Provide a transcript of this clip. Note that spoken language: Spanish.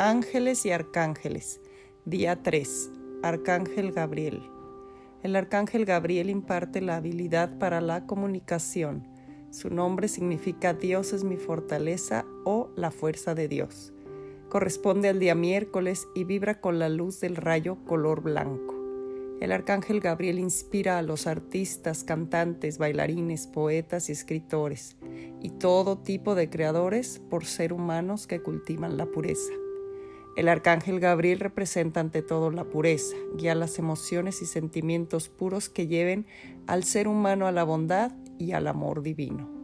Ángeles y Arcángeles. Día 3. Arcángel Gabriel. El Arcángel Gabriel imparte la habilidad para la comunicación. Su nombre significa Dios es mi fortaleza o la fuerza de Dios. Corresponde al día miércoles y vibra con la luz del rayo color blanco. El Arcángel Gabriel inspira a los artistas, cantantes, bailarines, poetas y escritores, y todo tipo de creadores por ser humanos que cultivan la pureza. El arcángel Gabriel representa ante todo la pureza, guía las emociones y sentimientos puros que lleven al ser humano a la bondad y al amor divino.